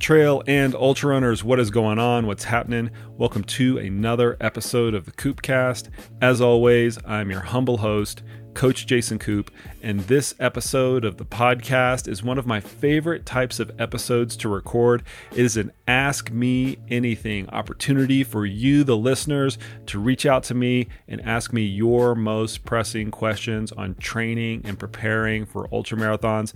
Trail and ultra runners, what is going on? What's happening? Welcome to another episode of the Koopcast. As always, I'm your humble host, Coach Jason Koop, and this episode of the podcast is one of my favorite types of episodes to record. It is an Ask Me Anything opportunity for you, the listeners, to reach out to me and ask me your most pressing questions on training and preparing for ultra marathons.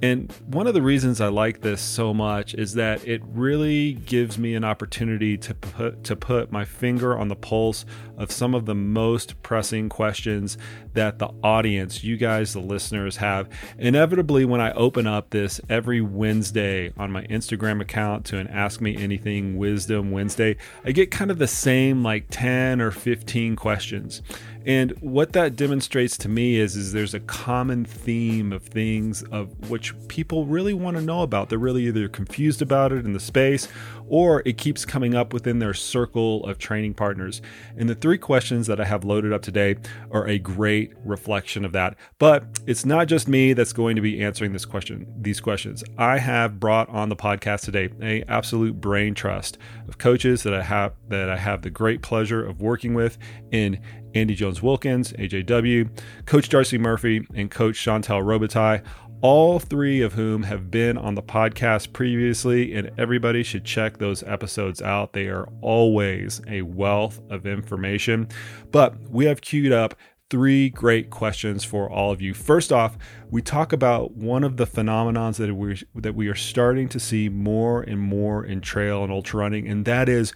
And one of the reasons I like this so much is that it really gives me an opportunity to put to put my finger on the pulse of some of the most pressing questions that the audience, you guys the listeners have. Inevitably when I open up this every Wednesday on my Instagram account to an ask me anything wisdom Wednesday, I get kind of the same like 10 or 15 questions. And what that demonstrates to me is, is there's a common theme of things of which people really want to know about. They're really either confused about it in the space or it keeps coming up within their circle of training partners. And the three questions that I have loaded up today are a great reflection of that. But it's not just me that's going to be answering this question, these questions. I have brought on the podcast today a absolute brain trust of coaches that I have that I have the great pleasure of working with in Andy Jones Wilkins, AJW, Coach Darcy Murphy, and Coach Chantel Robitaille all three of whom have been on the podcast previously, and everybody should check those episodes out. They are always a wealth of information. But we have queued up three great questions for all of you. First off, we talk about one of the phenomenons that we that we are starting to see more and more in trail and ultra running, and that is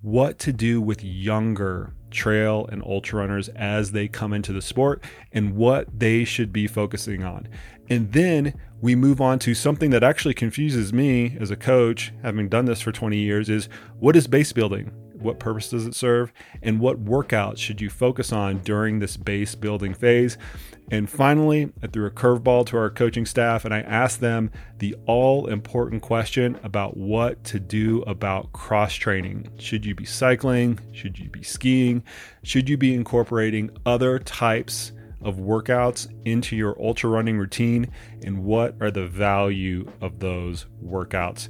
what to do with younger trail and ultra runners as they come into the sport and what they should be focusing on. And then we move on to something that actually confuses me as a coach, having done this for 20 years, is what is base building? What purpose does it serve? And what workouts should you focus on during this base building phase? And finally, I threw a curveball to our coaching staff and I asked them the all important question about what to do about cross training. Should you be cycling? Should you be skiing? Should you be incorporating other types of workouts into your ultra running routine? And what are the value of those workouts?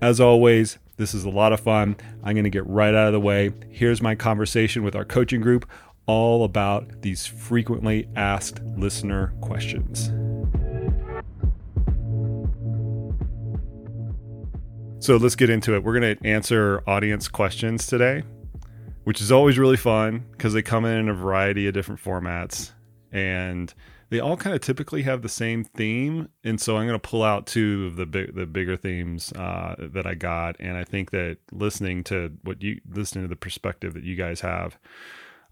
As always, this is a lot of fun. I'm going to get right out of the way. Here's my conversation with our coaching group all about these frequently asked listener questions. So let's get into it. We're going to answer audience questions today, which is always really fun because they come in in a variety of different formats and they all kind of typically have the same theme. And so I'm going to pull out two of the big, the bigger themes uh, that I got. And I think that listening to what you listening to the perspective that you guys have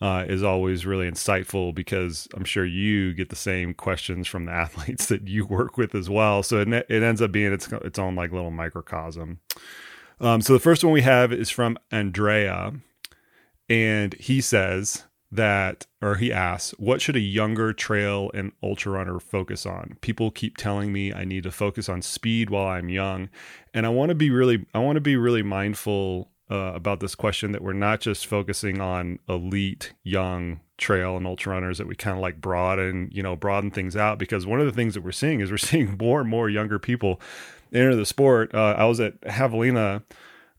uh, is always really insightful because I'm sure you get the same questions from the athletes that you work with as well. So it, it ends up being its its own like little microcosm. Um, so the first one we have is from Andrea, and he says that, or he asks, what should a younger trail and ultra runner focus on? People keep telling me I need to focus on speed while I'm young, and I want to be really, I want to be really mindful uh, about this question that we're not just focusing on elite young trail and ultra runners that we kind of like broaden you know broaden things out because one of the things that we're seeing is we're seeing more and more younger people enter the sport uh, i was at javelina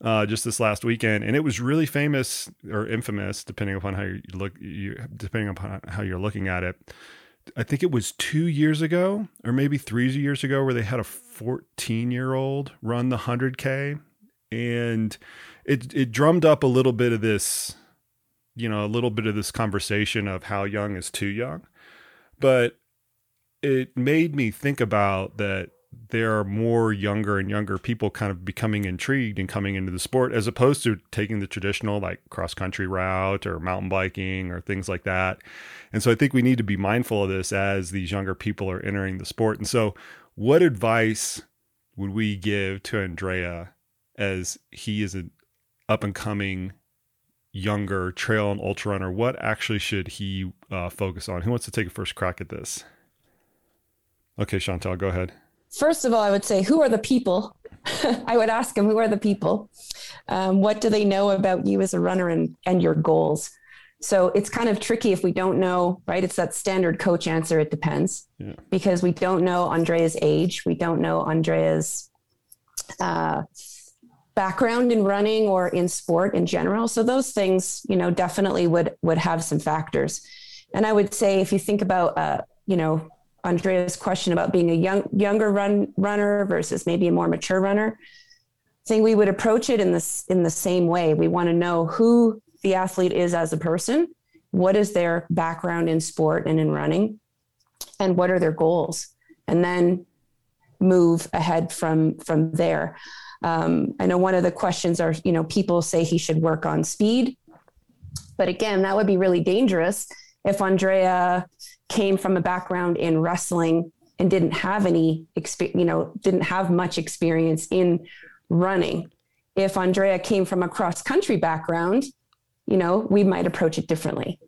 uh, just this last weekend and it was really famous or infamous depending upon how you look you depending upon how you're looking at it i think it was two years ago or maybe three years ago where they had a 14 year old run the 100k and it it drummed up a little bit of this, you know, a little bit of this conversation of how young is too young. But it made me think about that there are more younger and younger people kind of becoming intrigued and coming into the sport as opposed to taking the traditional like cross country route or mountain biking or things like that. And so I think we need to be mindful of this as these younger people are entering the sport. And so what advice would we give to Andrea as he is an up and coming younger trail and ultra runner, what actually should he uh, focus on? Who wants to take a first crack at this? Okay, Chantel, go ahead. First of all, I would say, who are the people? I would ask him, who are the people? Um, what do they know about you as a runner and, and your goals? So it's kind of tricky if we don't know, right? It's that standard coach answer. It depends yeah. because we don't know Andrea's age. We don't know Andrea's uh, background in running or in sport in general. So those things, you know, definitely would would have some factors. And I would say if you think about, uh, you know, Andrea's question about being a young younger run runner versus maybe a more mature runner, I think we would approach it in this in the same way. We want to know who the athlete is as a person, what is their background in sport and in running, and what are their goals, and then move ahead from from there. Um, I know one of the questions are, you know, people say he should work on speed, but again, that would be really dangerous if Andrea came from a background in wrestling and didn't have any experience, you know, didn't have much experience in running. If Andrea came from a cross country background, you know, we might approach it differently.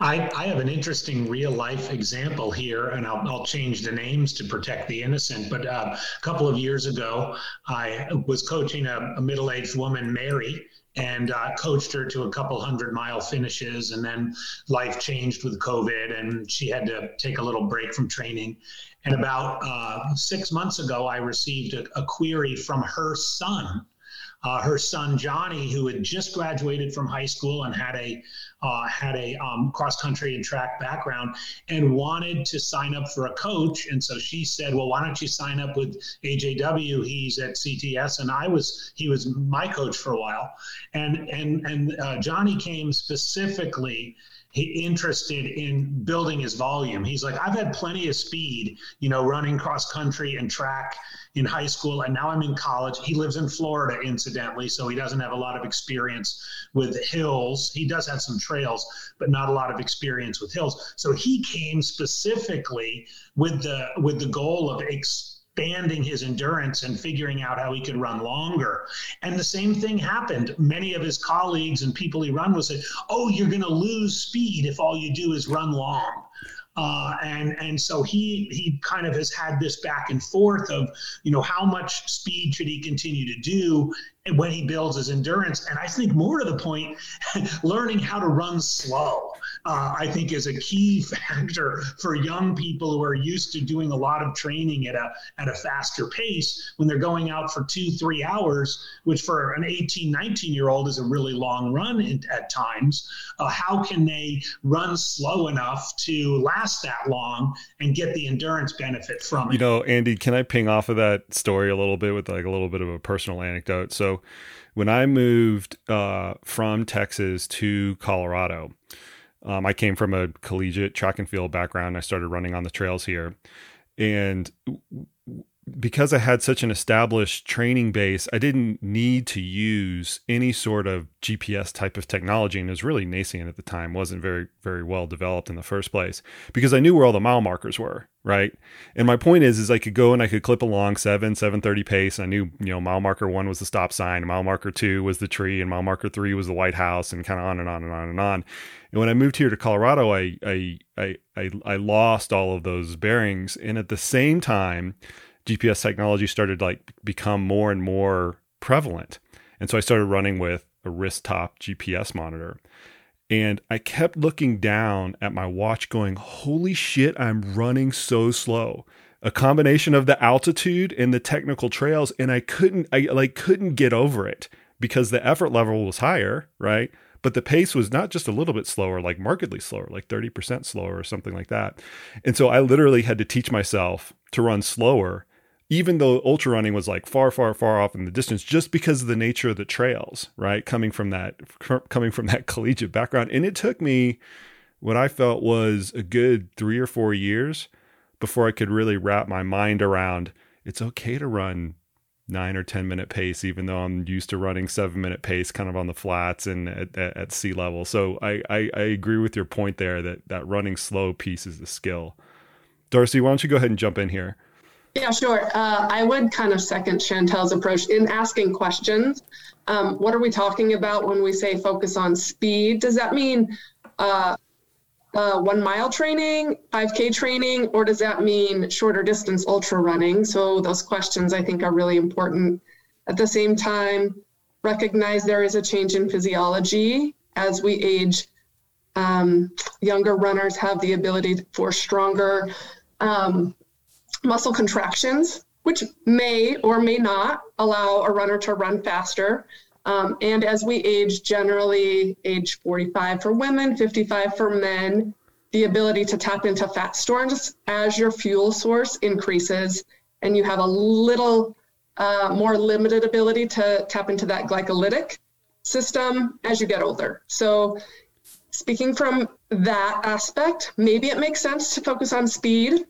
I, I, have an interesting real life example here, and I'll, I'll change the names to protect the innocent. But uh, a couple of years ago, I was coaching a, a middle aged woman, Mary, and uh, coached her to a couple hundred mile finishes. And then life changed with COVID, and she had to take a little break from training. And about uh, six months ago, I received a, a query from her son uh, her son Johnny, who had just graduated from high school and had a uh, had a um, cross country and track background, and wanted to sign up for a coach. And so she said, "Well, why don't you sign up with AJW? He's at CTS, and I was he was my coach for a while." And and and uh, Johnny came specifically interested in building his volume. He's like, I've had plenty of speed, you know, running cross country and track in high school, and now I'm in college. He lives in Florida, incidentally, so he doesn't have a lot of experience with hills. He does have some trails, but not a lot of experience with hills. So he came specifically with the with the goal of expanding his endurance and figuring out how he could run longer. And the same thing happened. Many of his colleagues and people he run with said, "Oh, you're going to lose speed if all you do is run long." Uh, and and so he he kind of has had this back and forth of you know how much speed should he continue to do when he builds his endurance and I think more to the point learning how to run slow uh, I think is a key factor for young people who are used to doing a lot of training at a at a faster pace when they're going out for two three hours, which for an 18 19 year old is a really long run in, at times. Uh, how can they run slow enough to last that long and get the endurance benefit from it? You know, Andy, can I ping off of that story a little bit with like a little bit of a personal anecdote? So when I moved uh, from Texas to Colorado, um, I came from a collegiate track and field background. I started running on the trails here. And because I had such an established training base, I didn't need to use any sort of GPS type of technology. And it was really nascent at the time, wasn't very, very well developed in the first place because I knew where all the mile markers were. Right. And my point is, is I could go and I could clip along seven, 730 pace. I knew, you know, mile marker one was the stop sign, mile marker two was the tree, and mile marker three was the White House, and kind of on and on and on and on. And when I moved here to Colorado, I, I, I, I, I lost all of those bearings. And at the same time, GPS technology started like become more and more prevalent. And so I started running with a wrist top GPS monitor. And I kept looking down at my watch going, "Holy shit, I'm running so slow." A combination of the altitude and the technical trails and I couldn't I like couldn't get over it because the effort level was higher, right? But the pace was not just a little bit slower, like markedly slower, like 30% slower or something like that. And so I literally had to teach myself to run slower even though ultra running was like far far far off in the distance just because of the nature of the trails right coming from that coming from that collegiate background. And it took me what i felt was a good 3 or 4 years before i could really wrap my mind around it's okay to run 9 or 10 minute pace even though i'm used to running 7 minute pace kind of on the flats and at, at, at sea level. So I, I i agree with your point there that that running slow piece is a skill. Darcy why don't you go ahead and jump in here yeah, sure. Uh, I would kind of second Chantel's approach in asking questions. Um, what are we talking about when we say focus on speed? Does that mean uh, uh, one mile training, 5K training, or does that mean shorter distance ultra running? So, those questions I think are really important. At the same time, recognize there is a change in physiology as we age um, younger runners have the ability for stronger um, muscle contractions, which may or may not allow a runner to run faster. Um, and as we age, generally age 45 for women, 55 for men, the ability to tap into fat stores as your fuel source increases and you have a little uh, more limited ability to tap into that glycolytic system as you get older. So, speaking from that aspect, maybe it makes sense to focus on speed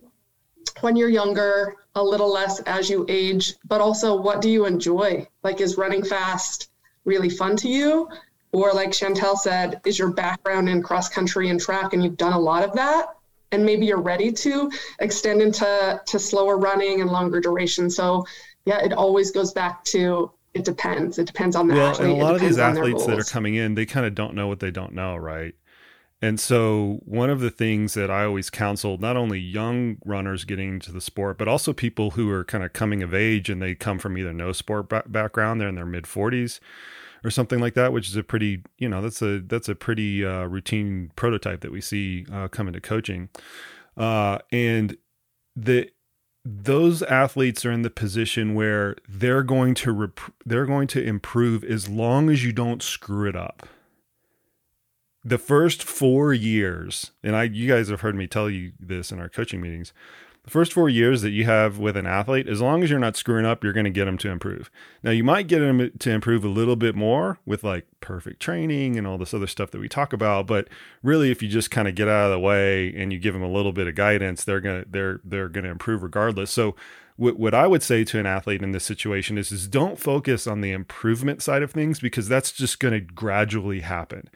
when you're younger, a little less as you age, but also what do you enjoy? Like, is running fast really fun to you? Or, like Chantel said, is your background in cross country and track and you've done a lot of that? And maybe you're ready to extend into to slower running and longer duration. So, yeah, it always goes back to it depends. It depends on the well, athlete. and a lot of these athletes that are coming in, they kind of don't know what they don't know, right? And so, one of the things that I always counsel not only young runners getting into the sport, but also people who are kind of coming of age and they come from either no sport background, they're in their mid 40s or something like that, which is a pretty, you know, that's a that's a pretty uh, routine prototype that we see uh, come into coaching. Uh, and the those athletes are in the position where they're going to rep- they're going to improve as long as you don't screw it up. The first 4 years, and I you guys have heard me tell you this in our coaching meetings, the first four years that you have with an athlete, as long as you're not screwing up, you're going to get them to improve. Now, you might get them to improve a little bit more with like perfect training and all this other stuff that we talk about. But really, if you just kind of get out of the way and you give them a little bit of guidance, they're gonna they're they're gonna improve regardless. So, what what I would say to an athlete in this situation is is don't focus on the improvement side of things because that's just going to gradually happen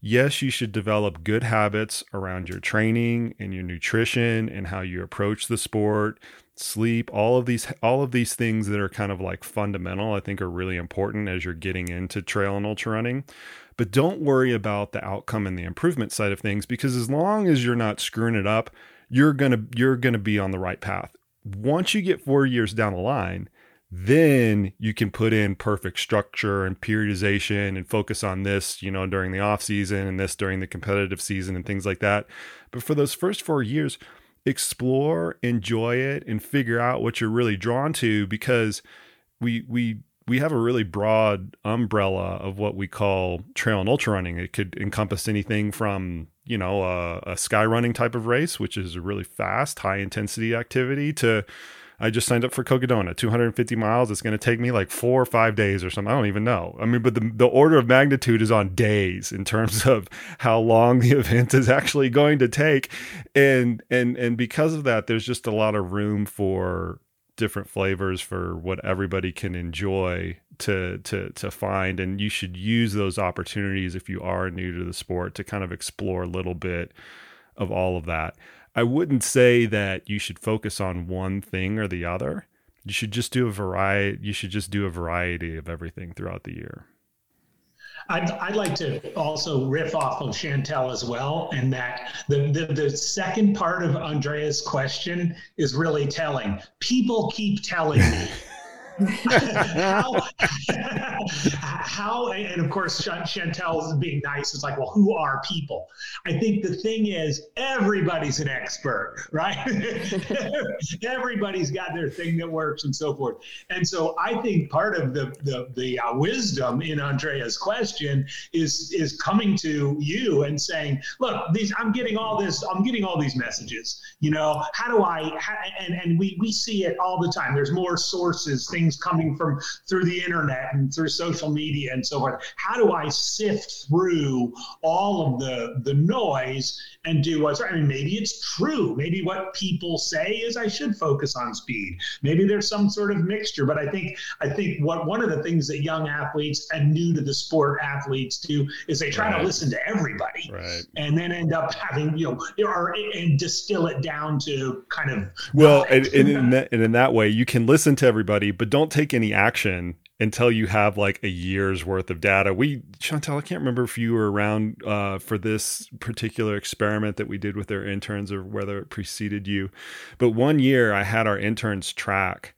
yes, you should develop good habits around your training and your nutrition and how you approach the sport, sleep, all of these all of these things that are kind of like fundamental, I think are really important as you're getting into trail and ultra running. But don't worry about the outcome and the improvement side of things because as long as you're not screwing it up, you're going to you're going to be on the right path. Once you get 4 years down the line, then you can put in perfect structure and periodization and focus on this you know during the off season and this during the competitive season and things like that. But for those first 4 years explore enjoy it and figure out what you're really drawn to because we we we have a really broad umbrella of what we call trail and ultra running. It could encompass anything from you know a, a sky running type of race which is a really fast high intensity activity to I just signed up for Cocodona, 250 miles. It's going to take me like four or five days or something. I don't even know. I mean, but the, the order of magnitude is on days in terms of how long the event is actually going to take. And, and, and because of that, there's just a lot of room for different flavors for what everybody can enjoy to to to find and you should use those opportunities if you are new to the sport to kind of explore a little bit of all of that. I wouldn't say that you should focus on one thing or the other. You should just do a variety. You should just do a variety of everything throughout the year. I'd, I'd like to also riff off of Chantel as well, and that the, the, the second part of Andrea's question is really telling. People keep telling me how, how, and of course, Chantel is being nice. It's like, well, who are people? I think the thing is, everybody's an expert, right? Everybody's got their thing that works and so forth. And so I think part of the the, the uh, wisdom in Andrea's question is is coming to you and saying, look, these I'm getting all this, I'm getting all these messages. You know, how do I? How, and and we we see it all the time. There's more sources, things things coming from through the internet and through social media and so forth. How do I sift through all of the the noise and do what's right? I mean, maybe it's true. Maybe what people say is I should focus on speed. Maybe there's some sort of mixture. But I think I think what one of the things that young athletes and new to the sport athletes do is they try right. to listen to everybody, right. and then end up having you know or and distill it down to kind of well, and, and, in that, and in that way you can listen to everybody, but don't take any action until you have like a year's worth of data. We, Chantel, I can't remember if you were around uh, for this particular experiment that we did with our interns or whether it preceded you. But one year I had our interns track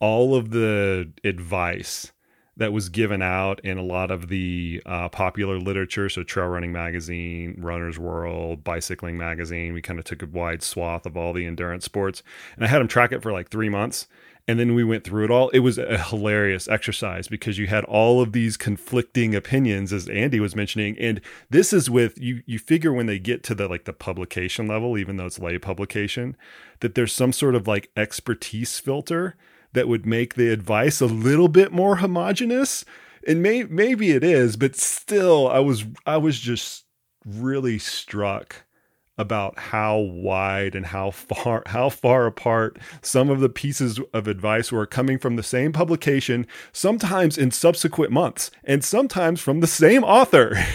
all of the advice that was given out in a lot of the uh, popular literature. So, Trail Running Magazine, Runner's World, Bicycling Magazine. We kind of took a wide swath of all the endurance sports. And I had them track it for like three months. And then we went through it all. It was a hilarious exercise because you had all of these conflicting opinions, as Andy was mentioning. And this is with you, you figure when they get to the like the publication level, even though it's lay publication, that there's some sort of like expertise filter that would make the advice a little bit more homogenous. And may, maybe it is, but still, I was I was just really struck about how wide and how far how far apart some of the pieces of advice were coming from the same publication sometimes in subsequent months and sometimes from the same author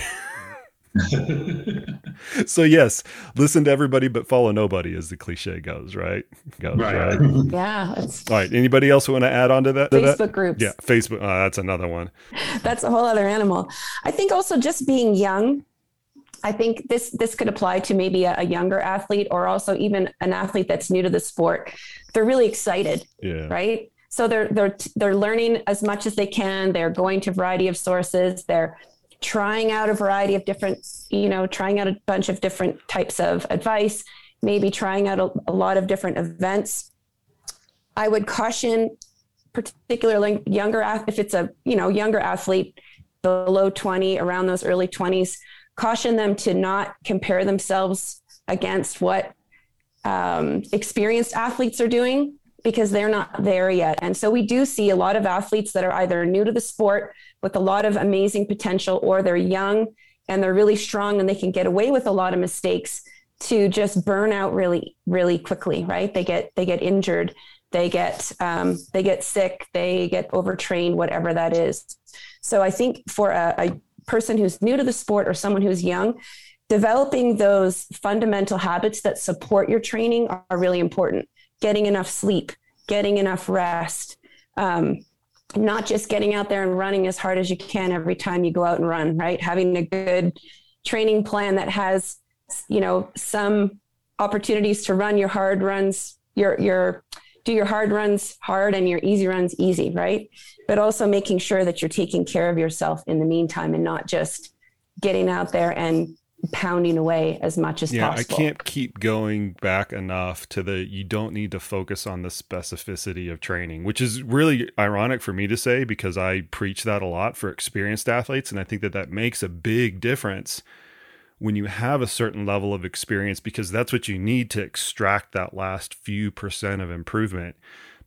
so yes, listen to everybody but follow nobody, as the cliche goes, right? Goes, right. right? Yeah. All right. Anybody else want to add on to that? Facebook that? groups. Yeah, Facebook. Oh, that's another one. that's a whole other animal. I think also just being young. I think this this could apply to maybe a, a younger athlete or also even an athlete that's new to the sport. They're really excited, yeah. right? So they're they're they're learning as much as they can. They're going to a variety of sources. They're trying out a variety of different, you know, trying out a bunch of different types of advice, maybe trying out a, a lot of different events. I would caution, particularly younger, if it's a, you know, younger athlete below 20, around those early 20s, caution them to not compare themselves against what um, experienced athletes are doing because they're not there yet. And so we do see a lot of athletes that are either new to the sport with a lot of amazing potential, or they're young and they're really strong and they can get away with a lot of mistakes to just burn out really, really quickly, right? They get they get injured, they get um, they get sick, they get overtrained, whatever that is. So I think for a, a person who's new to the sport or someone who's young, developing those fundamental habits that support your training are really important. Getting enough sleep, getting enough rest, um, not just getting out there and running as hard as you can every time you go out and run, right? Having a good training plan that has, you know, some opportunities to run your hard runs, your your do your hard runs hard and your easy runs easy, right? But also making sure that you're taking care of yourself in the meantime and not just getting out there and pounding away as much as yeah, possible. I can't keep going back enough to the you don't need to focus on the specificity of training, which is really ironic for me to say because I preach that a lot for experienced athletes and I think that that makes a big difference when you have a certain level of experience because that's what you need to extract that last few percent of improvement.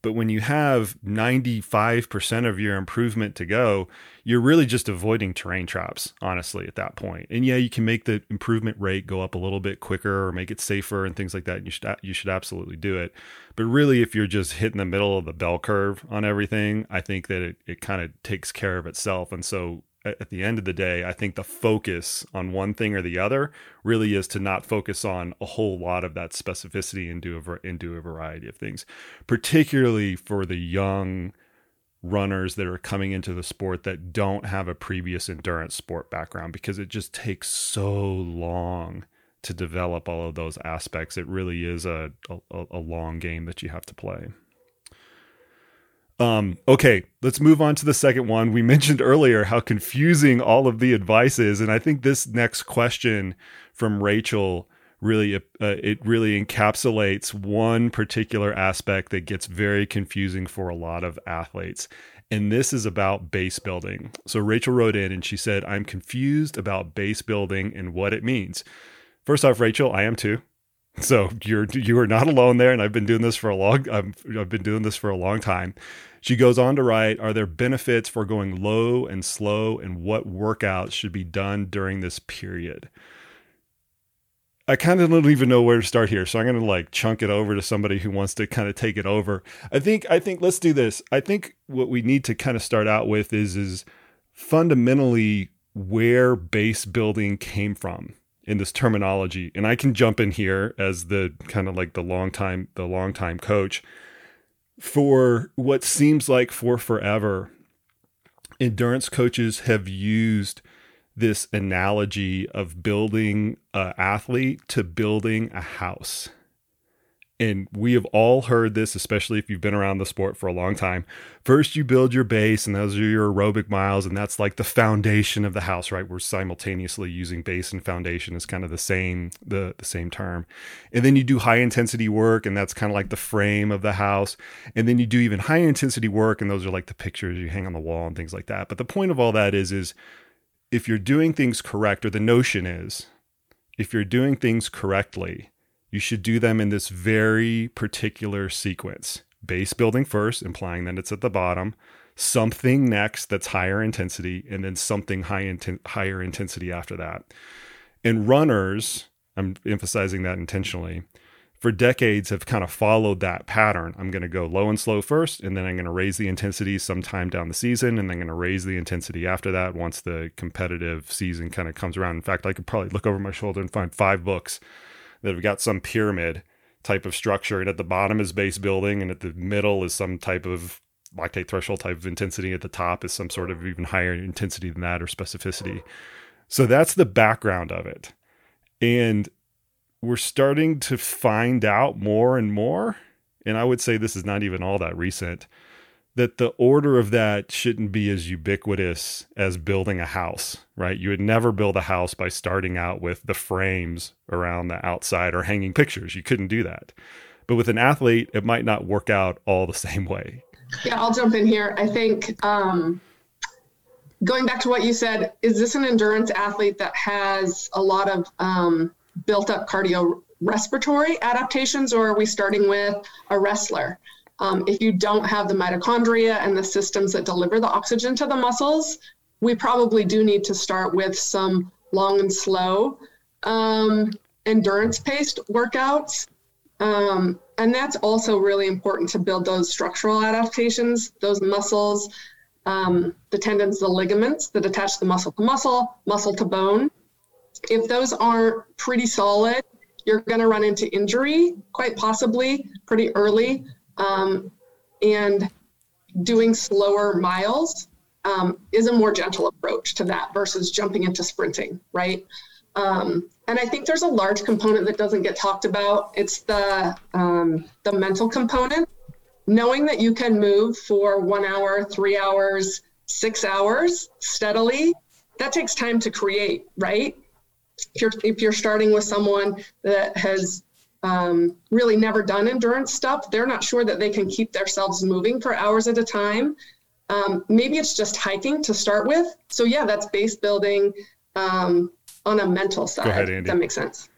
But when you have 95% of your improvement to go, you're really just avoiding terrain traps, honestly, at that point. And yeah, you can make the improvement rate go up a little bit quicker or make it safer and things like that. You should you should absolutely do it. But really, if you're just hitting the middle of the bell curve on everything, I think that it, it kind of takes care of itself. And so at the end of the day, I think the focus on one thing or the other really is to not focus on a whole lot of that specificity and do a, and do a variety of things, particularly for the young runners that are coming into the sport that don't have a previous endurance sport background because it just takes so long to develop all of those aspects. It really is a, a, a long game that you have to play. Um, okay, let's move on to the second one. We mentioned earlier how confusing all of the advice is, and I think this next question from Rachel really uh, it really encapsulates one particular aspect that gets very confusing for a lot of athletes. And this is about base building. So Rachel wrote in and she said, I'm confused about base building and what it means. First off, Rachel, I am too. So you're you are not alone there, and I've been doing this for a long I've, I've been doing this for a long time. She goes on to write, "Are there benefits for going low and slow, and what workouts should be done during this period?" I kind of don't even know where to start here, so I'm going to like chunk it over to somebody who wants to kind of take it over. I think I think let's do this. I think what we need to kind of start out with is is fundamentally where base building came from in this terminology and i can jump in here as the kind of like the long time the long time coach. For what seems like for forever endurance coaches have used this analogy of building an athlete to building a house and we have all heard this, especially if you've been around the sport for a long time. First, you build your base, and those are your aerobic miles, and that's like the foundation of the house, right? We're simultaneously using base and foundation as kind of the same the the same term, and then you do high intensity work, and that's kind of like the frame of the house, and then you do even higher intensity work, and those are like the pictures you hang on the wall and things like that. But the point of all that is, is if you're doing things correct, or the notion is, if you're doing things correctly you should do them in this very particular sequence base building first, implying that it's at the bottom, something next that's higher intensity, and then something high inten- higher intensity after that. And runners, I'm emphasizing that intentionally, for decades have kind of followed that pattern. I'm going to go low and slow first, and then I'm going to raise the intensity sometime down the season, and then I'm going to raise the intensity after that once the competitive season kind of comes around. In fact, I could probably look over my shoulder and find five books that have got some pyramid type of structure. And at the bottom is base building, and at the middle is some type of lactate threshold type of intensity. At the top is some sort of even higher intensity than that or specificity. So that's the background of it. And we're starting to find out more and more. And I would say this is not even all that recent that the order of that shouldn't be as ubiquitous as building a house, right? You would never build a house by starting out with the frames around the outside or hanging pictures. You couldn't do that. But with an athlete, it might not work out all the same way. Yeah, I'll jump in here. I think um, going back to what you said, is this an endurance athlete that has a lot of um, built up cardio respiratory adaptations, or are we starting with a wrestler? Um, if you don't have the mitochondria and the systems that deliver the oxygen to the muscles, we probably do need to start with some long and slow um, endurance paced workouts. Um, and that's also really important to build those structural adaptations, those muscles, um, the tendons, the ligaments that attach the muscle to muscle, muscle to bone. If those aren't pretty solid, you're going to run into injury quite possibly pretty early um, and doing slower miles um, is a more gentle approach to that versus jumping into sprinting, right? Um, and I think there's a large component that doesn't get talked about. It's the um, the mental component. Knowing that you can move for one hour, three hours, six hours steadily, that takes time to create, right? If you're if you're starting with someone that has um, really never done endurance stuff, they're not sure that they can keep themselves moving for hours at a time. Um, maybe it's just hiking to start with. So yeah, that's base building um, on a mental side. Ahead, that makes sense.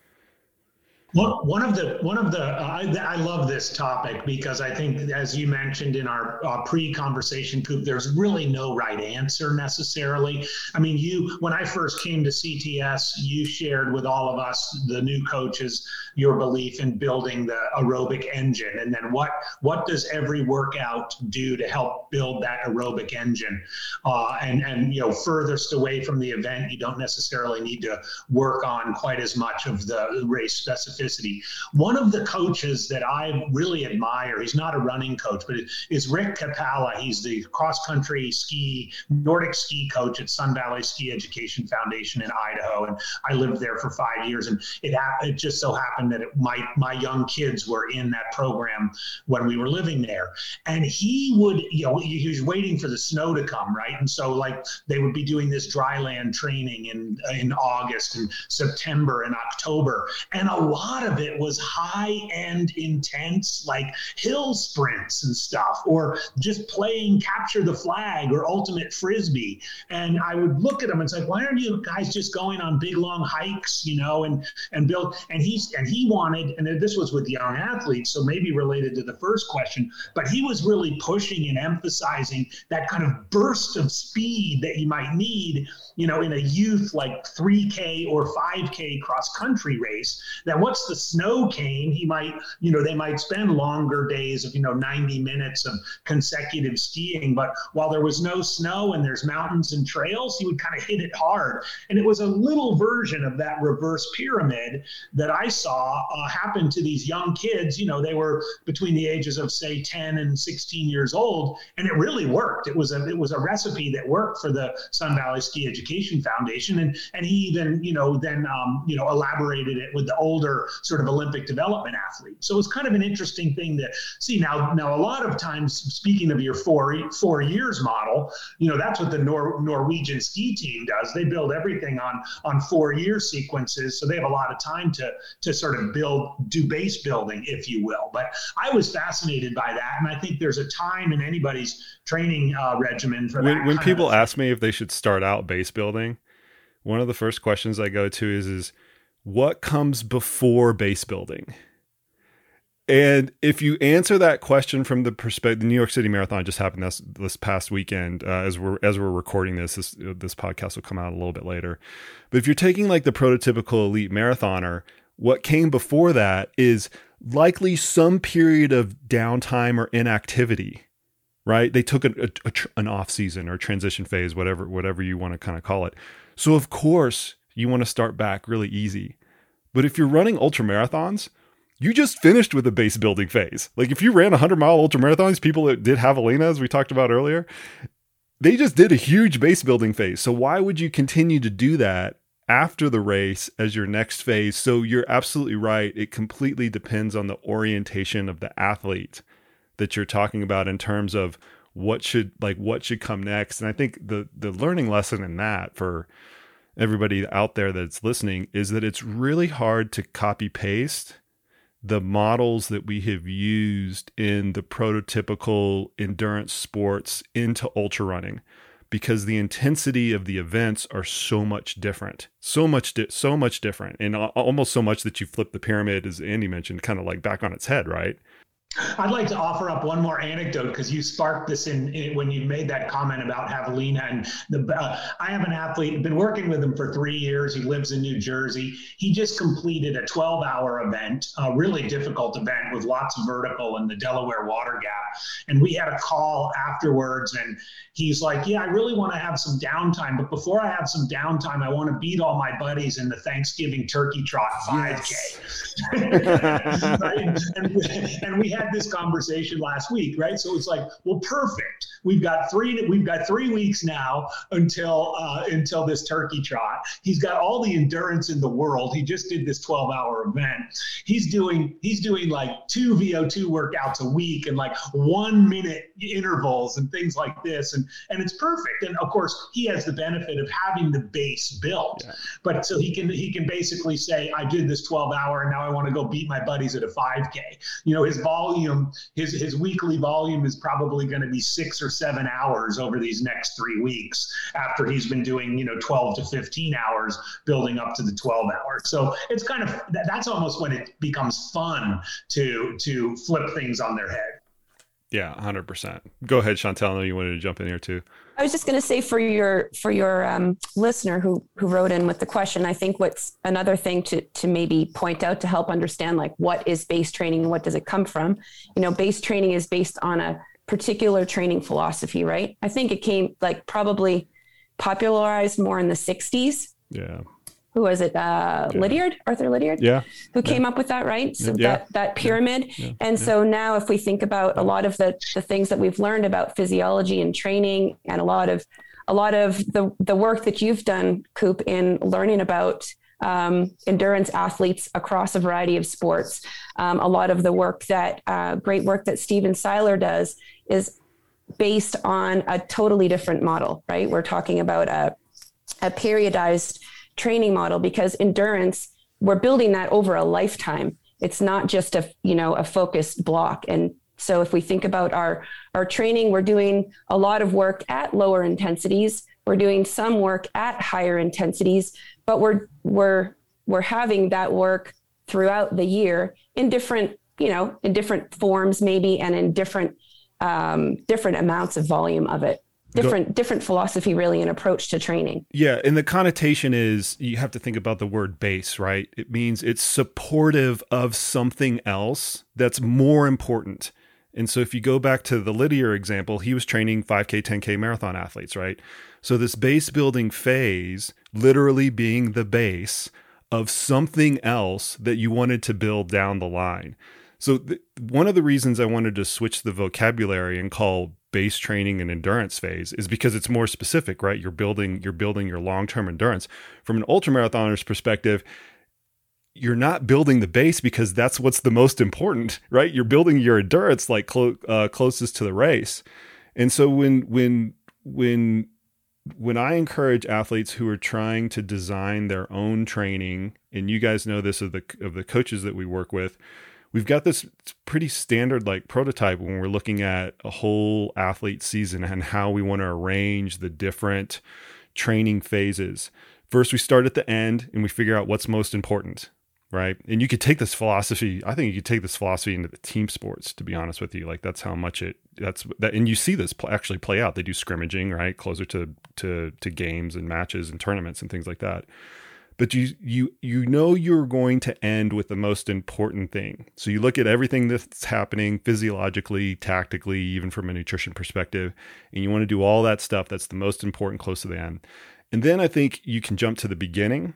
One, one of the one of the uh, I, I, love this topic because I think as you mentioned in our uh, pre-conversation Koop there's really no right answer necessarily. I mean you when I first came to CTS you shared with all of us the new coaches your belief in building the aerobic engine and then what what does every workout do to help build that aerobic engine uh, and and you know furthest away from the event you don't necessarily need to work on quite as much of the race specificity. One of the coaches that I really admire, he's not a running coach, but is Rick Kapala. He's the cross country ski, Nordic ski coach at Sun Valley Ski Education Foundation in Idaho. And I lived there for five years. And it, it just so happened that it, my, my young kids were in that program when we were living there. And he would, you know, he was waiting for the snow to come, right? And so, like, they would be doing this dry land training in, in August and September and October. And a lot of it was high end intense, like hill sprints and stuff, or just playing capture the flag or ultimate frisbee. And I would look at him and say, why aren't you guys just going on big long hikes, you know, and and build and he's and he wanted, and this was with young athletes, so maybe related to the first question, but he was really pushing and emphasizing that kind of burst of speed that you might need, you know, in a youth like 3K or 5K cross country race. That once the snow came, he might, you know, they might spend longer days of, you know, 90 minutes of consecutive skiing. But while there was no snow and there's mountains and trails, he would kind of hit it hard. And it was a little version of that reverse pyramid that I saw uh, happen to these young kids. You know, they were between the ages of say 10 and 16 years old, and it really worked. It was a it was a recipe that worked for the Sun Valley Ski Education Foundation, and and he even you know then um, you know elaborated it with the older sort of Olympic development athlete. So it's kind of an interesting thing to see. Now now a lot of times, speaking of your four four years model, you know that's what the Nor- Norwegian ski team does. They build everything on on four year sequences, so they have a lot of time to to sort of build do base building, if you will. But I was fascinated by that, and I think there's a time in anybody's training uh, regimen for when, when people ask me if they should start out base building one of the first questions i go to is is what comes before base building and if you answer that question from the perspective, the New York City Marathon just happened this this past weekend. Uh, as we're as we're recording this, this this podcast will come out a little bit later. But if you're taking like the prototypical elite marathoner, what came before that is likely some period of downtime or inactivity. Right? They took an, a, a, an off season or transition phase, whatever whatever you want to kind of call it. So of course you want to start back really easy. But if you're running ultra marathons you just finished with a base building phase. Like if you ran 100 mile ultra marathons, people that did Javelina, as we talked about earlier, they just did a huge base building phase. So why would you continue to do that after the race as your next phase? So you're absolutely right. It completely depends on the orientation of the athlete that you're talking about in terms of what should like what should come next. And I think the the learning lesson in that for everybody out there that's listening is that it's really hard to copy paste the models that we have used in the prototypical endurance sports into ultra running because the intensity of the events are so much different so much di- so much different and almost so much that you flip the pyramid as andy mentioned kind of like back on its head right I'd like to offer up one more anecdote because you sparked this in, in, when you made that comment about Javelina and the. Uh, I have an athlete been working with him for three years. He lives in New Jersey. He just completed a 12-hour event, a really difficult event with lots of vertical in the Delaware Water Gap, and we had a call afterwards, and he's like, "Yeah, I really want to have some downtime, but before I have some downtime, I want to beat all my buddies in the Thanksgiving Turkey Trot 5K." Yes. right? and, and we had this conversation last week, right? So it's like, well, perfect. We've got three. We've got three weeks now until uh, until this turkey trot. He's got all the endurance in the world. He just did this 12 hour event. He's doing he's doing like two VO2 workouts a week and like one minute intervals and things like this, and and it's perfect. And of course, he has the benefit of having the base built. Yeah. But so he can he can basically say, I did this 12 hour, and now I want to go beat my buddies at a 5K. You know, his volume volume, his his weekly volume is probably going to be six or seven hours over these next three weeks after he's been doing you know 12 to 15 hours building up to the 12 hours. So it's kind of that's almost when it becomes fun to to flip things on their head. Yeah, hundred percent. Go ahead, Chantel. I know you wanted to jump in here too. I was just going to say for your for your um, listener who who wrote in with the question, I think what's another thing to to maybe point out to help understand like what is base training and what does it come from. You know, base training is based on a particular training philosophy, right? I think it came like probably popularized more in the '60s. Yeah who was it? Uh, yeah. Lydiard, Arthur Lydiard, yeah, who came up with that, right? So yeah. that that pyramid. Yeah. And so now, if we think about a lot of the the things that we've learned about physiology and training, and a lot of a lot of the the work that you've done, Koop, in learning about um, endurance athletes across a variety of sports. Um, a lot of the work that uh, great work that Stephen Seiler does is based on a totally different model, right? We're talking about a a periodized training model because endurance we're building that over a lifetime. It's not just a you know a focused block. And so if we think about our our training we're doing a lot of work at lower intensities. We're doing some work at higher intensities but we're we're we're having that work throughout the year in different you know in different forms maybe and in different um, different amounts of volume of it different Go, different philosophy really and approach to training. Yeah and the connotation is you have to think about the word base right? It means it's supportive of something else that's more important. And so if you go back to the Lydiard example he was training 5k 10k marathon athletes right? So this base building phase literally being the base of something else that you wanted to build down the line. So th- one of the reasons I wanted to switch the vocabulary and call base training and endurance phase is because it's more specific, right? You're building you're building your long-term endurance. From an ultramarathoner's perspective, you're not building the base because that's what's the most important, right? You're building your endurance like clo- uh, closest to the race. And so when when when when I encourage athletes who are trying to design their own training, and you guys know this of the of the coaches that we work with, we've got this pretty standard like prototype when we're looking at a whole athlete season and how we want to arrange the different training phases. First, we start at the end and we figure out what's most important right? And you could take this philosophy. I think you could take this philosophy into the team sports. To be honest with you, like that's how much it. That's that, and you see this pl- actually play out. They do scrimmaging, right, closer to to to games and matches and tournaments and things like that. But you you you know you're going to end with the most important thing. So you look at everything that's happening physiologically, tactically, even from a nutrition perspective, and you want to do all that stuff that's the most important close to the end. And then I think you can jump to the beginning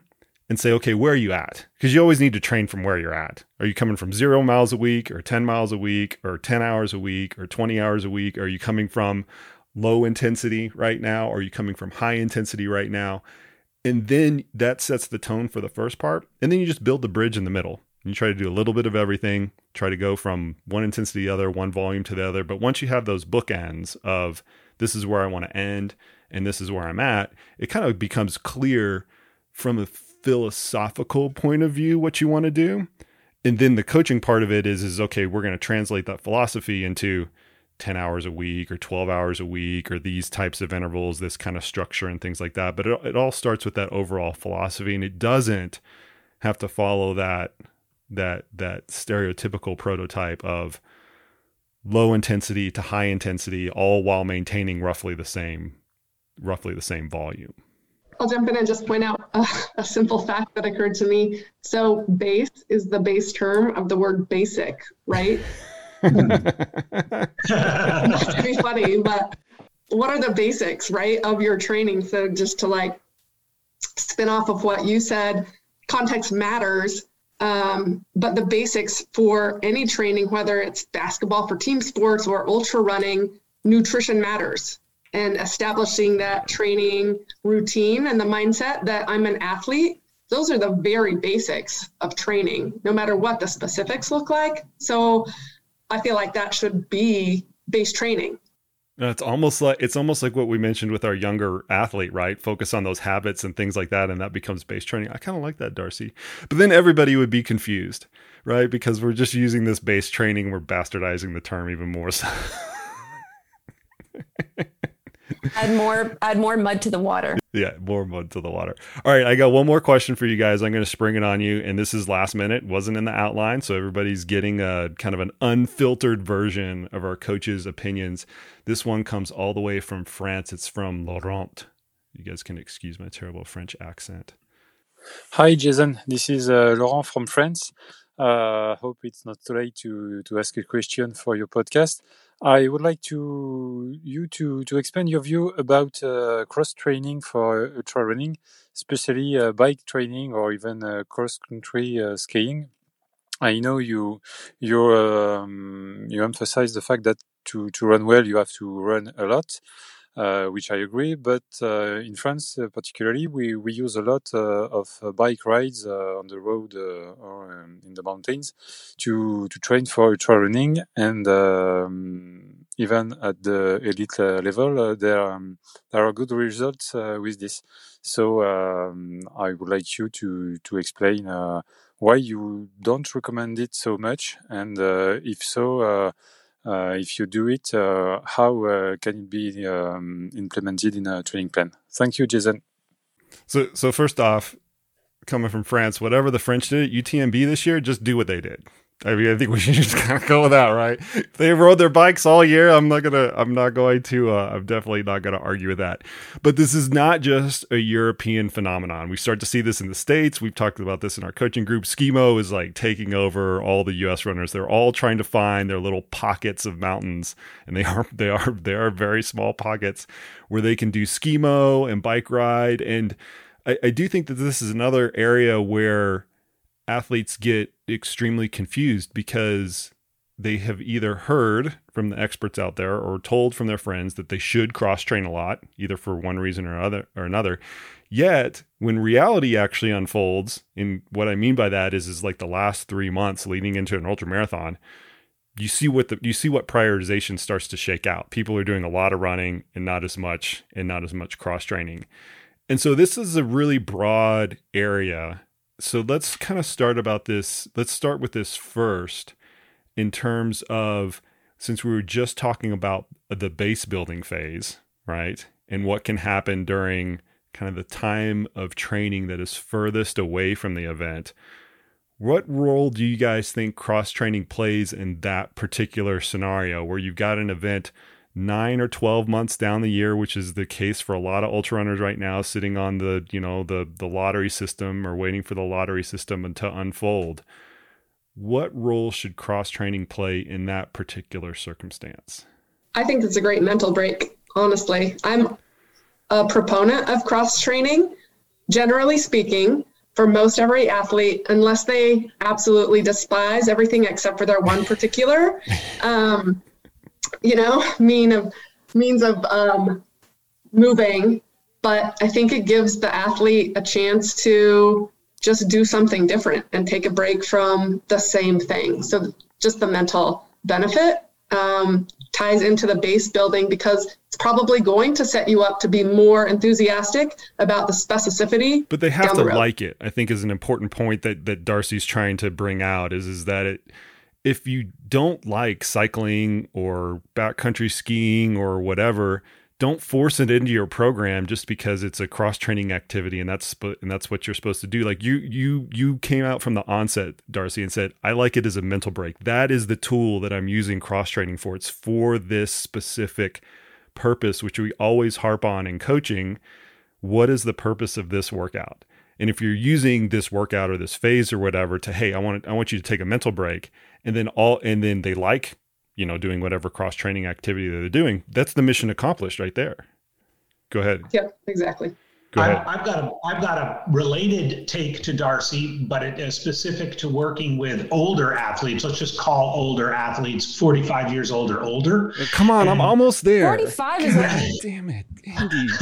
and say, okay, where are you at? Because you always need to train from where you're at. Are you coming from zero miles a week or 10 miles a week or 10 hours a week or 20 hours a week? Are you coming from low intensity right now? Are you coming from high intensity right now? And then that sets the tone for the first part. And then you just build the bridge in the middle. You try to do a little bit of everything, try to go from one intensity to the other, one volume to the other. But once you have those bookends of this is where I want to end and this is where I'm at, it kind of becomes clear from a philosophical point of view what you want to do and then the coaching part of it is is okay we're going to translate that philosophy into 10 hours a week or 12 hours a week or these types of intervals this kind of structure and things like that but it, it all starts with that overall philosophy and it doesn't have to follow that that that stereotypical prototype of low intensity to high intensity all while maintaining roughly the same roughly the same volume I'll jump in and just point out a, a, simple fact that occurred to me. So, base is the base term of the word basic, right? To be funny, but what are the basics, right, of your training? So, just to like spin off of what you said, context matters. Um, but the basics for any training, whether it's basketball for team sports or ultra running, nutrition matters and establishing that training routine and the mindset that I'm an athlete, those are the very basics of training, no matter what the specifics look like. So I feel like that should be base training. It's almost like it's almost like what we mentioned with our younger athlete, right? Focus on those habits and things like that, and that becomes base training. I kind of like that, Darcy. But then everybody would be confused, right? Because we're just using this base training, we're bastardizing the term even more. So. add more add more mud to the water. Yeah more mud to the water. All right i got one more question for you guys. I'm going to spring it on you and this is last minute. Wasn't in the outline so everybody's getting a kind of an unfiltered version of our coaches opinions. This one comes all the way from france. It's from laurent. You guys can excuse my terrible french accent. Hi jason. This is uh, laurent from france. Uh, hope it's not too late to, to ask a question for your podcast. I would like to you to to expand your view about uh, cross training for ultra running, especially uh, bike training or even uh, cross country uh, skiing. I know you you um, you emphasize the fact that to to run well you have to run a lot. Uh, which I agree. But uh, in France, uh, particularly, we, we use a lot of bike rides on the road or um, in the mountains to to train for ultra running, and um, even at the elite level, there um, there are good results with this. So um, I would like you to to explain why you don't recommend it so much, and if so uh, if you do it, uh, how uh, can it be um, implemented in a training plan? Thank you, Jason. So, so first off, coming from France, whatever the French did UTMB this year, just do what they did. I mean, I think we should just kind of go with that, right? They rode their bikes all year. I'm not gonna. I'm not going to. Uh, I'm definitely not going to argue with that. But this is not just a European phenomenon. We start to see this in the states. We've talked about this in our coaching group. Skimo is like taking over all the U.S. runners. They're all trying to find their little pockets of mountains, and they are they are they are very small pockets where they can do skimo and bike ride and I, I do think that this is another area where athletes get extremely confused because they have either heard from the experts out there or told from their friends that they should cross train a lot, either for one reason or other or another. Yet, when reality actually unfolds, and what I mean by that is is like the last three months leading into an ultra marathon, you see what the you see what prioritization starts to shake out. People are doing a lot of running and not as much and not as much cross training. And so this is a really broad area. So let's kind of start about this. Let's start with this first in terms of since we were just talking about the base building phase, right? And what can happen during kind of the time of training that is furthest away from the event. What role do you guys think cross training plays in that particular scenario where you've got an event nine or 12 months down the year, which is the case for a lot of ultra runners right now, sitting on the, you know, the, the lottery system or waiting for the lottery system to unfold? What role should cross training play in that particular circumstance? I think it's a great mental break, honestly. I'm a proponent of cross training, generally speaking, for most every athlete, unless they absolutely despise everything except for their one particular, um, you know, mean of means of um, moving. But I think it gives the athlete a chance to just do something different and take a break from the same thing. So just the mental benefit um, ties into the base building because it's probably going to set you up to be more enthusiastic about the specificity. But they have to the like it. I think is an important point that that Darcy's trying to bring out is is that it if you don't like cycling or backcountry skiing or whatever, don't force it into your program just because it's a cross training activity and that's and that's what you're supposed to do. Like you you you came out from the onset Darcy and said I like it as a mental break. That is the tool that I'm using cross training for. It's for this specific purpose which we always harp on in coaching. What is the purpose of this workout? And if you're using this workout or this phase or whatever to hey I want I want you to take a mental break and then all and then they like you know, doing whatever cross training activity that they're doing, that's the mission accomplished right there. Go ahead. Yep, exactly. Go ahead. I've, I've got a I've got a related take to Darcy, but it is specific to working with older athletes. Let's just call older athletes 45 years old or older. Come on, and I'm almost there. 45 is God, damn it, Andy.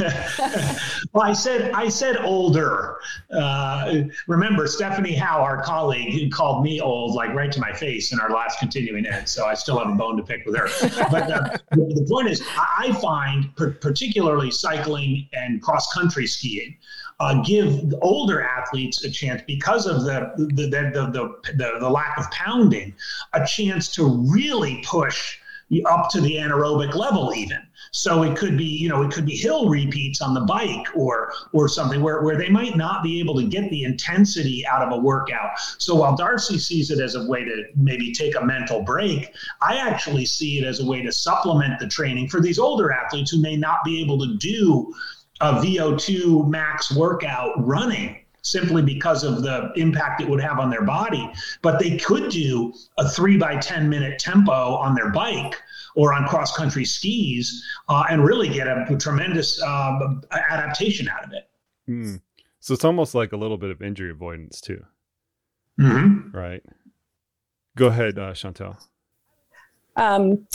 well, I said I said older. Uh, remember, Stephanie Howe, our colleague, who called me old, like right to my face in our last continuing ed. So I still have a bone to pick with her. But uh, the point is, I find particularly cycling and cross country skiing. Uh, give older athletes a chance because of the the, the the, the, the lack of pounding, a chance to really push up to the anaerobic level even. So it could be, you know, it could be hill repeats on the bike or or something where, where they might not be able to get the intensity out of a workout. So while Darcy sees it as a way to maybe take a mental break, I actually see it as a way to supplement the training for these older athletes who may not be able to do a VO2 max workout running simply because of the impact it would have on their body. But they could do a three by 10 minute tempo on their bike or on cross country skis uh, and really get a, a tremendous um, adaptation out of it. Mm. So it's almost like a little bit of injury avoidance too. Mm-hmm. Right. Go ahead, uh, Chantel. Um,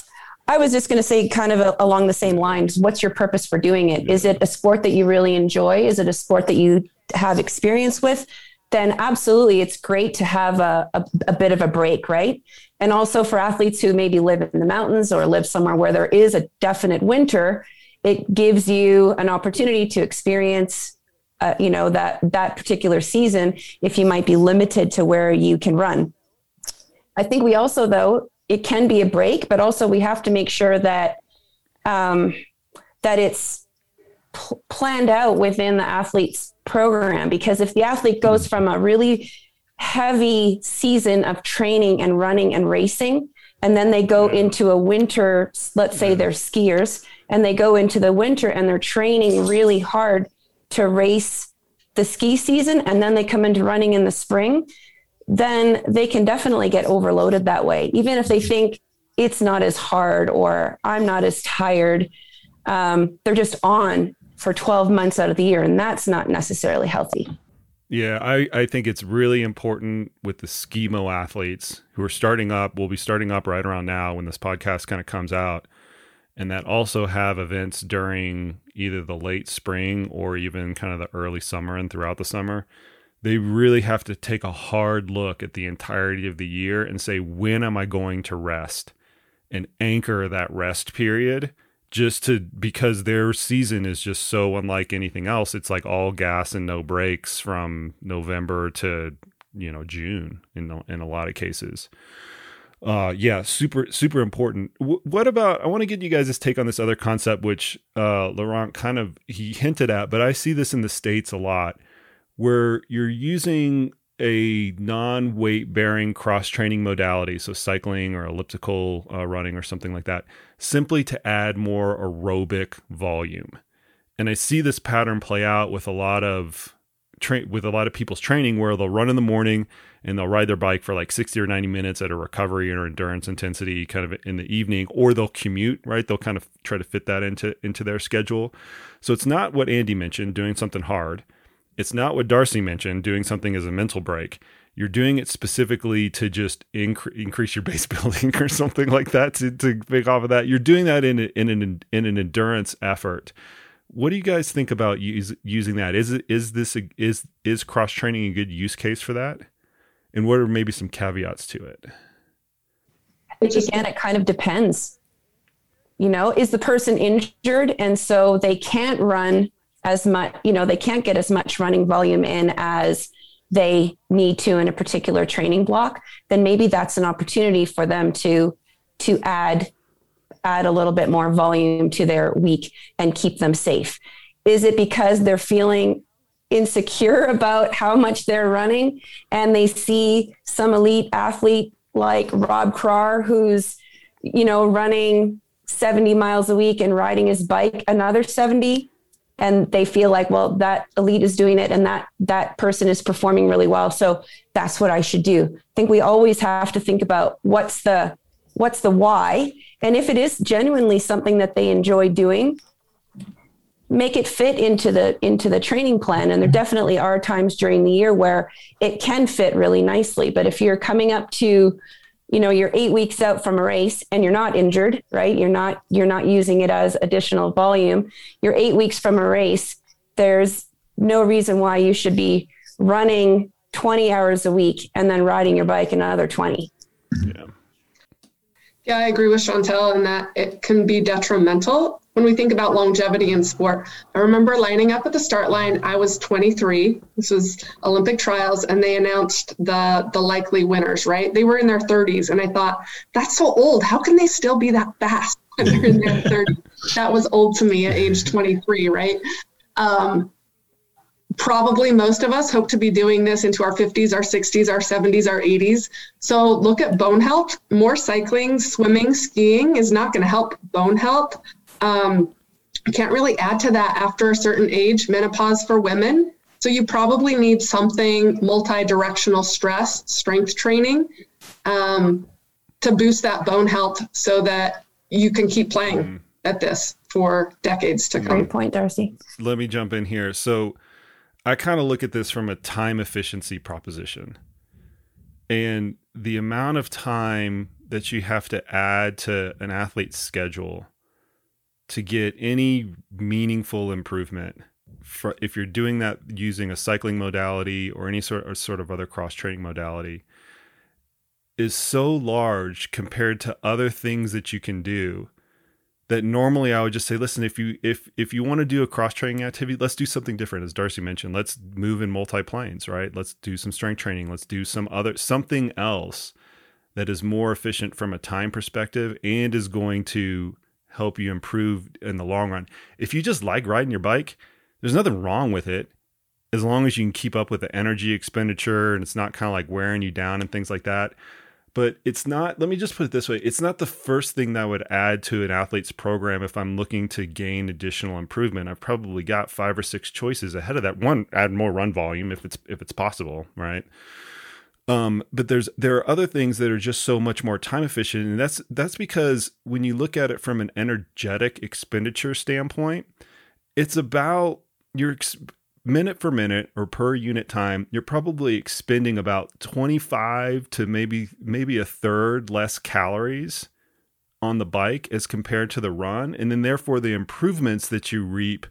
I was just going to say, kind of a, along the same lines, what's your purpose for doing it? Is it a sport that you really enjoy? Is it a sport that you have experience with? Then absolutely, it's great to have a, a, a bit of a break, right? And also for athletes who maybe live in the mountains or live somewhere where there is a definite winter, it gives you an opportunity to experience uh, you know that that particular season if you might be limited to where you can run i think we also though it can be a break, but also we have to make sure that um, that it's planned out within the athlete's program. Because if the athlete goes from a really heavy season of training and running and racing, and then they go into a winter, let's say they're skiers, and they go into the winter and they're training really hard to race the ski season, and then they come into running in the spring then they can definitely get overloaded that way. Even if they think it's not as hard or I'm not as tired, um, they're just on. for 12 months out of the year. And that's not necessarily healthy. Yeah, I, I think it's really important with the skimo athletes who are starting up. We'll be starting up right around now when this podcast kind of comes out, and that also have events during either the late spring or even kind of the early summer and throughout the summer. They really have to take a hard look at the entirety of the year and say, when am I going to rest? And anchor that rest period just to because their season is just so unlike anything else. It's like all gas and no breaks from November to you know June in in a lot of cases. Uh, yeah, super super important. W- what about? I want to get you guys' take on this other concept, which uh, Laurent kind of he hinted at, but I see this in the states a lot, where you're using a non weight bearing cross training modality, so cycling or elliptical uh, running or something like that, simply to add more aerobic volume. And I see this pattern play out with a lot of with a lot of people's training where they'll run in the morning and they'll ride their bike for like 60 or 90 minutes at a recovery or endurance intensity kind of in the evening or they'll commute right? They'll kind of try to fit that into into their schedule. So it's not what andy mentioned doing something hard it's not what Darcy mentioned, doing something as a mental break. You're doing it specifically to just incre- increase your base building or something like that to, to pick off of that. You're doing that in, a, in, an, in an endurance effort. What do you guys think about use, using that? Is is this a, is is cross training a good use case for that? And what are maybe some caveats to it? I again, it kind of depends. You know, is the person injured and so they can't run as much, you know, they can't get as much running volume in as they need to in a particular training block, then maybe that's an opportunity for them to to add add a little bit more volume to their week and keep them safe. Is it because they're feeling insecure about how much they're running and they see some elite athlete like Rob Krar who's you know running 70 miles a week and riding his bike another 70 and they feel like well that elite is doing it and that that person is performing really well. So that's what i should do. I think we always have to think about what's the what's the why. And if it is genuinely something that they enjoy doing make it fit into the into the training plan. And there mm-hmm. definitely are times during the year where it can fit really nicely. But if you're coming up to you know you're eight weeks out from a race and you're not injured right? You're not you're not using it as additional volume. You're eight weeks from a race. There's no reason why you should be running 20 hours a week and then riding your bike another 20 yeah. Yeah i agree with chantel in that it can be detrimental when we think about longevity in sport. I remember lining up at the start line. I was 23. This was Olympic trials, and they announced the the likely winners. Right? They were in their 30s, and I thought that's so old. How can they still be that fast when they're in their 30s? That was old to me at age 23. Right? Um, probably most of us hope to be doing this into our 50s, our 60s, our 70s, our 80s. So look at bone health. More cycling, swimming, skiing is not going to help bone health. Um, can't really add to that after a certain age, menopause for women. So you probably need something multi-directional stress, strength training, um, to boost that bone health so that you can keep playing mm. at this for decades to come. Great point, Darcy. Let me jump in here. So I kind of look at this from a time efficiency proposition. And the amount of time that you have to add to an athlete's schedule to get any meaningful improvement for, if you're doing that using a cycling modality or any sort of, sort of other cross training modality is so large compared to other things that you can do that normally I would just say, listen, if you if if you want to do a cross training activity, let's do something different. As Darcy mentioned, let's move in multi planes, right? Let's do some strength training. Let's do some other something else that is more efficient from a time perspective and is going to help you improve in the long run. If you just like riding your bike, there's nothing wrong with it as long as you can keep up with the energy expenditure and it's not kind of like wearing you down and things like that. But it's not, let me just put it this way it's not the first thing that I would add to an athlete's program if I'm looking to gain additional improvement. I've probably got five or six choices ahead of that. One, add more run volume if it's if it's possible, right? Um, but there's there are other things that are just so much more time efficient, and that's that's because when you look at it from an energetic expenditure standpoint, it's about your ex- minute for minute or per unit time, you're probably expending about 25 to maybe maybe a third less calories on the bike as compared to the run and then therefore the improvements that you reap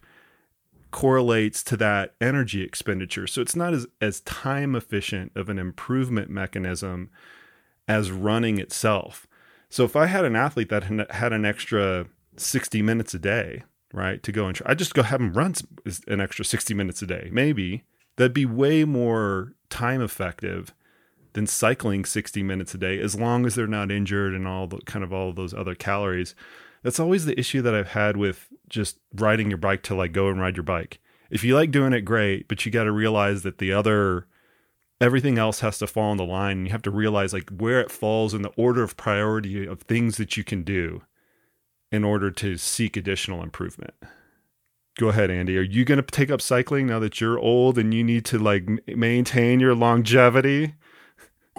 correlates to that energy expenditure. So it's not as as time efficient of an improvement mechanism as running itself. So if I had an athlete that had an extra 60 minutes a day, right, to go and try, I just go have them run an extra 60 minutes a day, maybe that'd be way more time effective than cycling 60 minutes a day as long as they're not injured and all the kind of all those other calories that's always the issue that i've had with just riding your bike to like go and ride your bike. If you like doing it great but you got to realize that the other everything else has to fall in the line and you have to realize like where it falls in the order of priority of things that you can do in order to seek additional improvement. Go ahead andy. Are you going to take up cycling now that you're old and you need to like maintain your longevity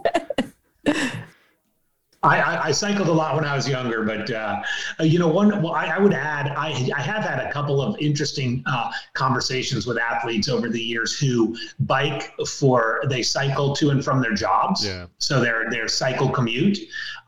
I, I, cycled a lot when I was younger, but uh, you know, one well, I, I, would add, I, I have had a couple of interesting uh, conversations with athletes over the years who bike for they cycle to and from their jobs, yeah. so their their cycle commute,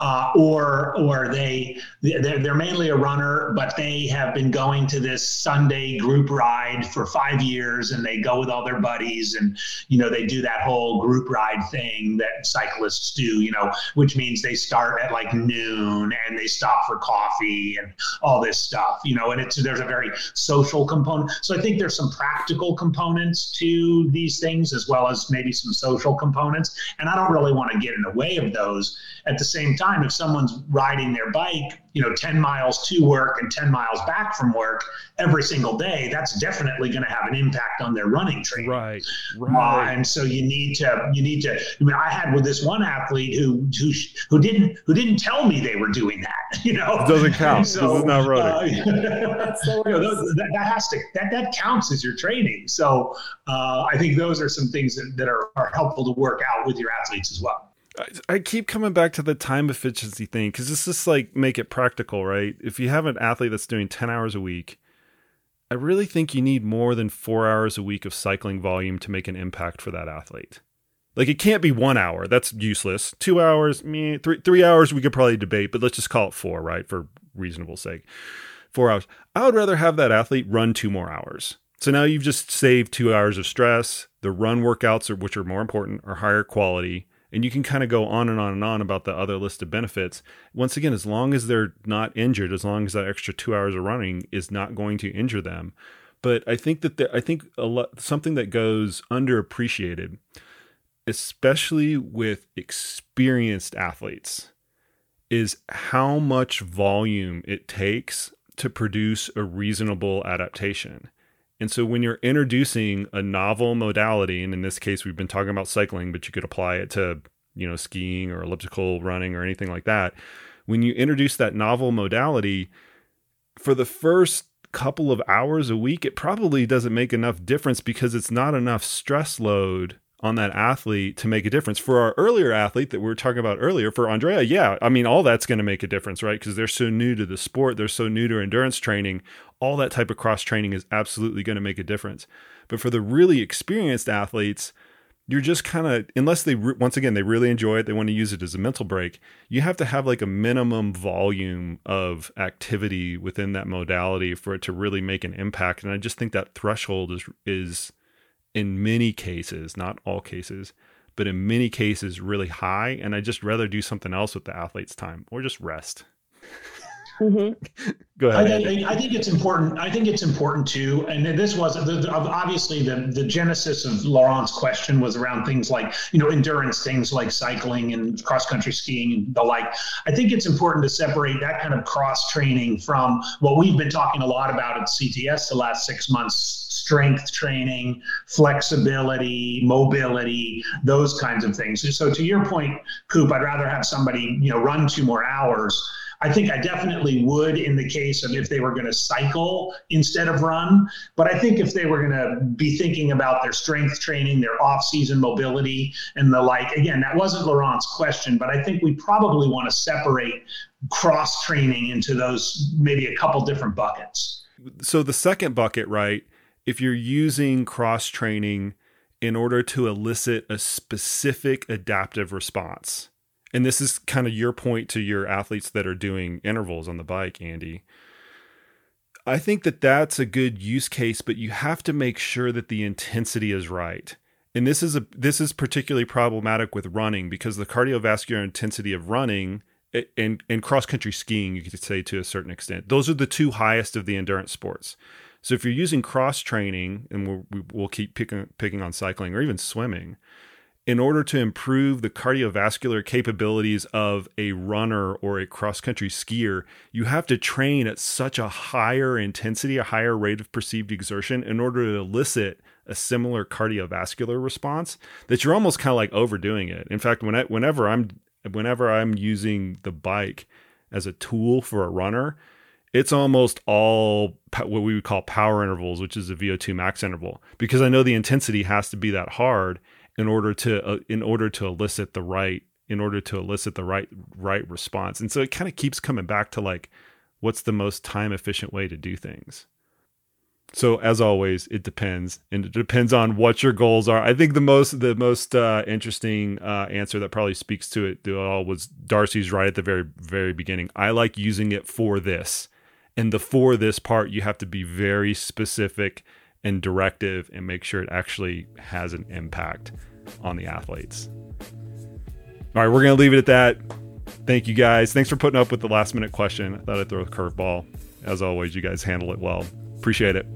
uh, or or they they're, they're mainly a runner, but they have been going to this Sunday group ride for five years, and they go with all their buddies, and you know they do that whole group ride thing that cyclists do, you know, which means they start at like noon and they stop for coffee and all this stuff, you know, and it's there's a very social component. So I think there's some practical components to these things as well as maybe some social components. And I don't really want to get in the way of those. At the same time, if someone's riding their bike, you know, 10 miles to work and 10 miles back from work every single day, that's definitely going to have an impact on their running training. Right. Right. Uh, and so you need to, you need to, I mean, I had with this one athlete who, who, who didn't, who didn't tell me they were doing that, you know, it doesn't count. So, this is not running. Uh, you know, that, that, has to, that, that counts as your training. So uh, I think those are some things that, that are, are helpful to work out with your athletes as well. I keep coming back to the time efficiency thing because it's just like make it practical, right? If you have an athlete that's doing 10 hours a week, I really think you need more than four hours a week of cycling volume to make an impact for that athlete. Like it can't be one hour. That's useless. Two hours, me, three three hours we could probably debate, but let's just call it four, right? For reasonable sake. Four hours. I would rather have that athlete run two more hours. So now you've just saved two hours of stress. The run workouts, are, which are more important, are higher quality and you can kind of go on and on and on about the other list of benefits. Once again, as long as they're not injured, as long as that extra two hours of running is not going to injure them. But I think that the, I think a lot, something that goes underappreciated, especially with experienced athletes, is how much volume it takes to produce a reasonable adaptation. And so when you're introducing a novel modality, and in this case we've been talking about cycling, but you could apply it to, you know, skiing or elliptical running or anything like that. When you introduce that novel modality, for the first couple of hours a week, it probably doesn't make enough difference because it's not enough stress load on that athlete to make a difference. For our earlier athlete that we were talking about earlier, for Andrea, yeah, I mean, all that's going to make a difference, right? Because they're so new to the sport, they're so new to endurance training. All that type of cross training is absolutely going to make a difference. But for the really experienced athletes, you're just kind of, unless they, once again, they really enjoy it, they want to use it as a mental break, you have to have like a minimum volume of activity within that modality for it to really make an impact. And I just think that threshold is, is, in many cases, not all cases, but in many cases, really high. And I just rather do something else with the athlete's time or just rest. Mm-hmm. Go ahead. I, I, think it's important. I think it's important too. And this was the, obviously the the genesis of Laurent's question was around things like you know endurance, things like cycling and cross country skiing and the like. I think it's important to separate that kind of cross training from what we've been talking a lot about at CTS the last six months strength training, flexibility, mobility, those kinds of things. So to your point, Koop, I'd rather have somebody, you know, run two more hours I think I definitely would in the case of if they were going to cycle instead of run. But I think if they were going to be thinking about their strength training, their off season mobility, and the like, again, that wasn't Laurent's question, but I think we probably want to separate cross training into those maybe a couple different buckets. So the second bucket, right? If you're using cross training in order to elicit a specific adaptive response, and this is kind of your point to your athletes that are doing intervals on the bike, Andy. I think that that's a good use case, but you have to make sure that the intensity is right. And this is a this is particularly problematic with running because the cardiovascular intensity of running and and cross country skiing, you could say to a certain extent, those are the two highest of the endurance sports. So if you're using cross training, and we'll, we'll keep picking picking on cycling or even swimming, in order to improve the cardiovascular capabilities of a runner or a cross country skier, you have to train at such a higher intensity, a higher rate of perceived exertion in order to elicit a similar cardiovascular response that you're almost kind of like overdoing it. In fact, when I, whenever I'm whenever I'm using the bike as a tool for a runner, it's almost all what we would call power intervals, which is a VO2 max interval, because I know the intensity has to be that hard in order to uh, in order to elicit the right in order to elicit the right right response. And so it kind of keeps coming back to like what's the most time efficient way to do things. So as always, it depends, and it depends on what your goals are. I think the most the most uh, interesting uh, answer that probably speaks to it to all was Darcy's right at the very very beginning. I like using it for this, and the for this part you have to be very specific and directive and make sure it actually has an impact on the athletes. All right, we're going to leave it at that. Thank you guys. Thanks for putting up with the last minute question. I thought I'd throw a curveball. As always, you guys handle it well. Appreciate it.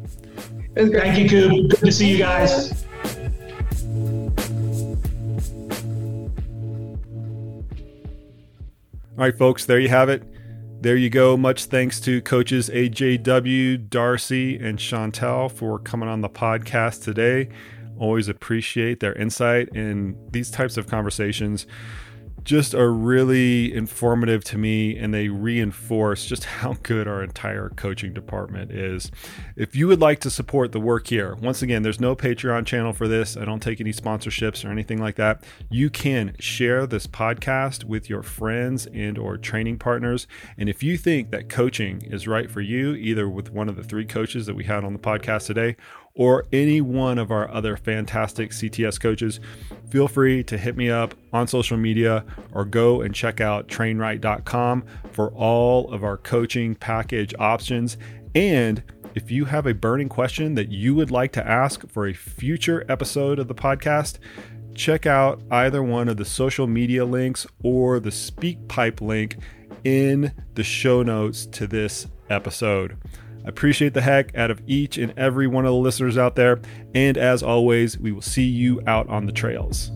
Thank you, Koop. Good to see you guys. All right, folks, there you have it. There you go. Much thanks to coaches AJW, Darcy, and Chantel for coming on the podcast today. Always appreciate their insight in these types of conversations just are really informative to me and they reinforce just how good our entire coaching department is. If you would like to support the work here, once again, there's no Patreon channel for this. I don't take any sponsorships or anything like that. You can share this podcast with your friends and or training partners. And if you think that coaching is right for you, either with one of the three coaches that we had on the podcast today or any one of our other fantastic CTS coaches, feel free to hit me up on social media or go and check out trainright.com for all of our coaching package options. And if you have a burning question that you would like to ask for a future episode of the podcast, check out either one of the social media links or the SpeakPipe link in the show notes to this episode. I appreciate the heck out of each and every one of the listeners out there. And as always, we will see you out on the trails.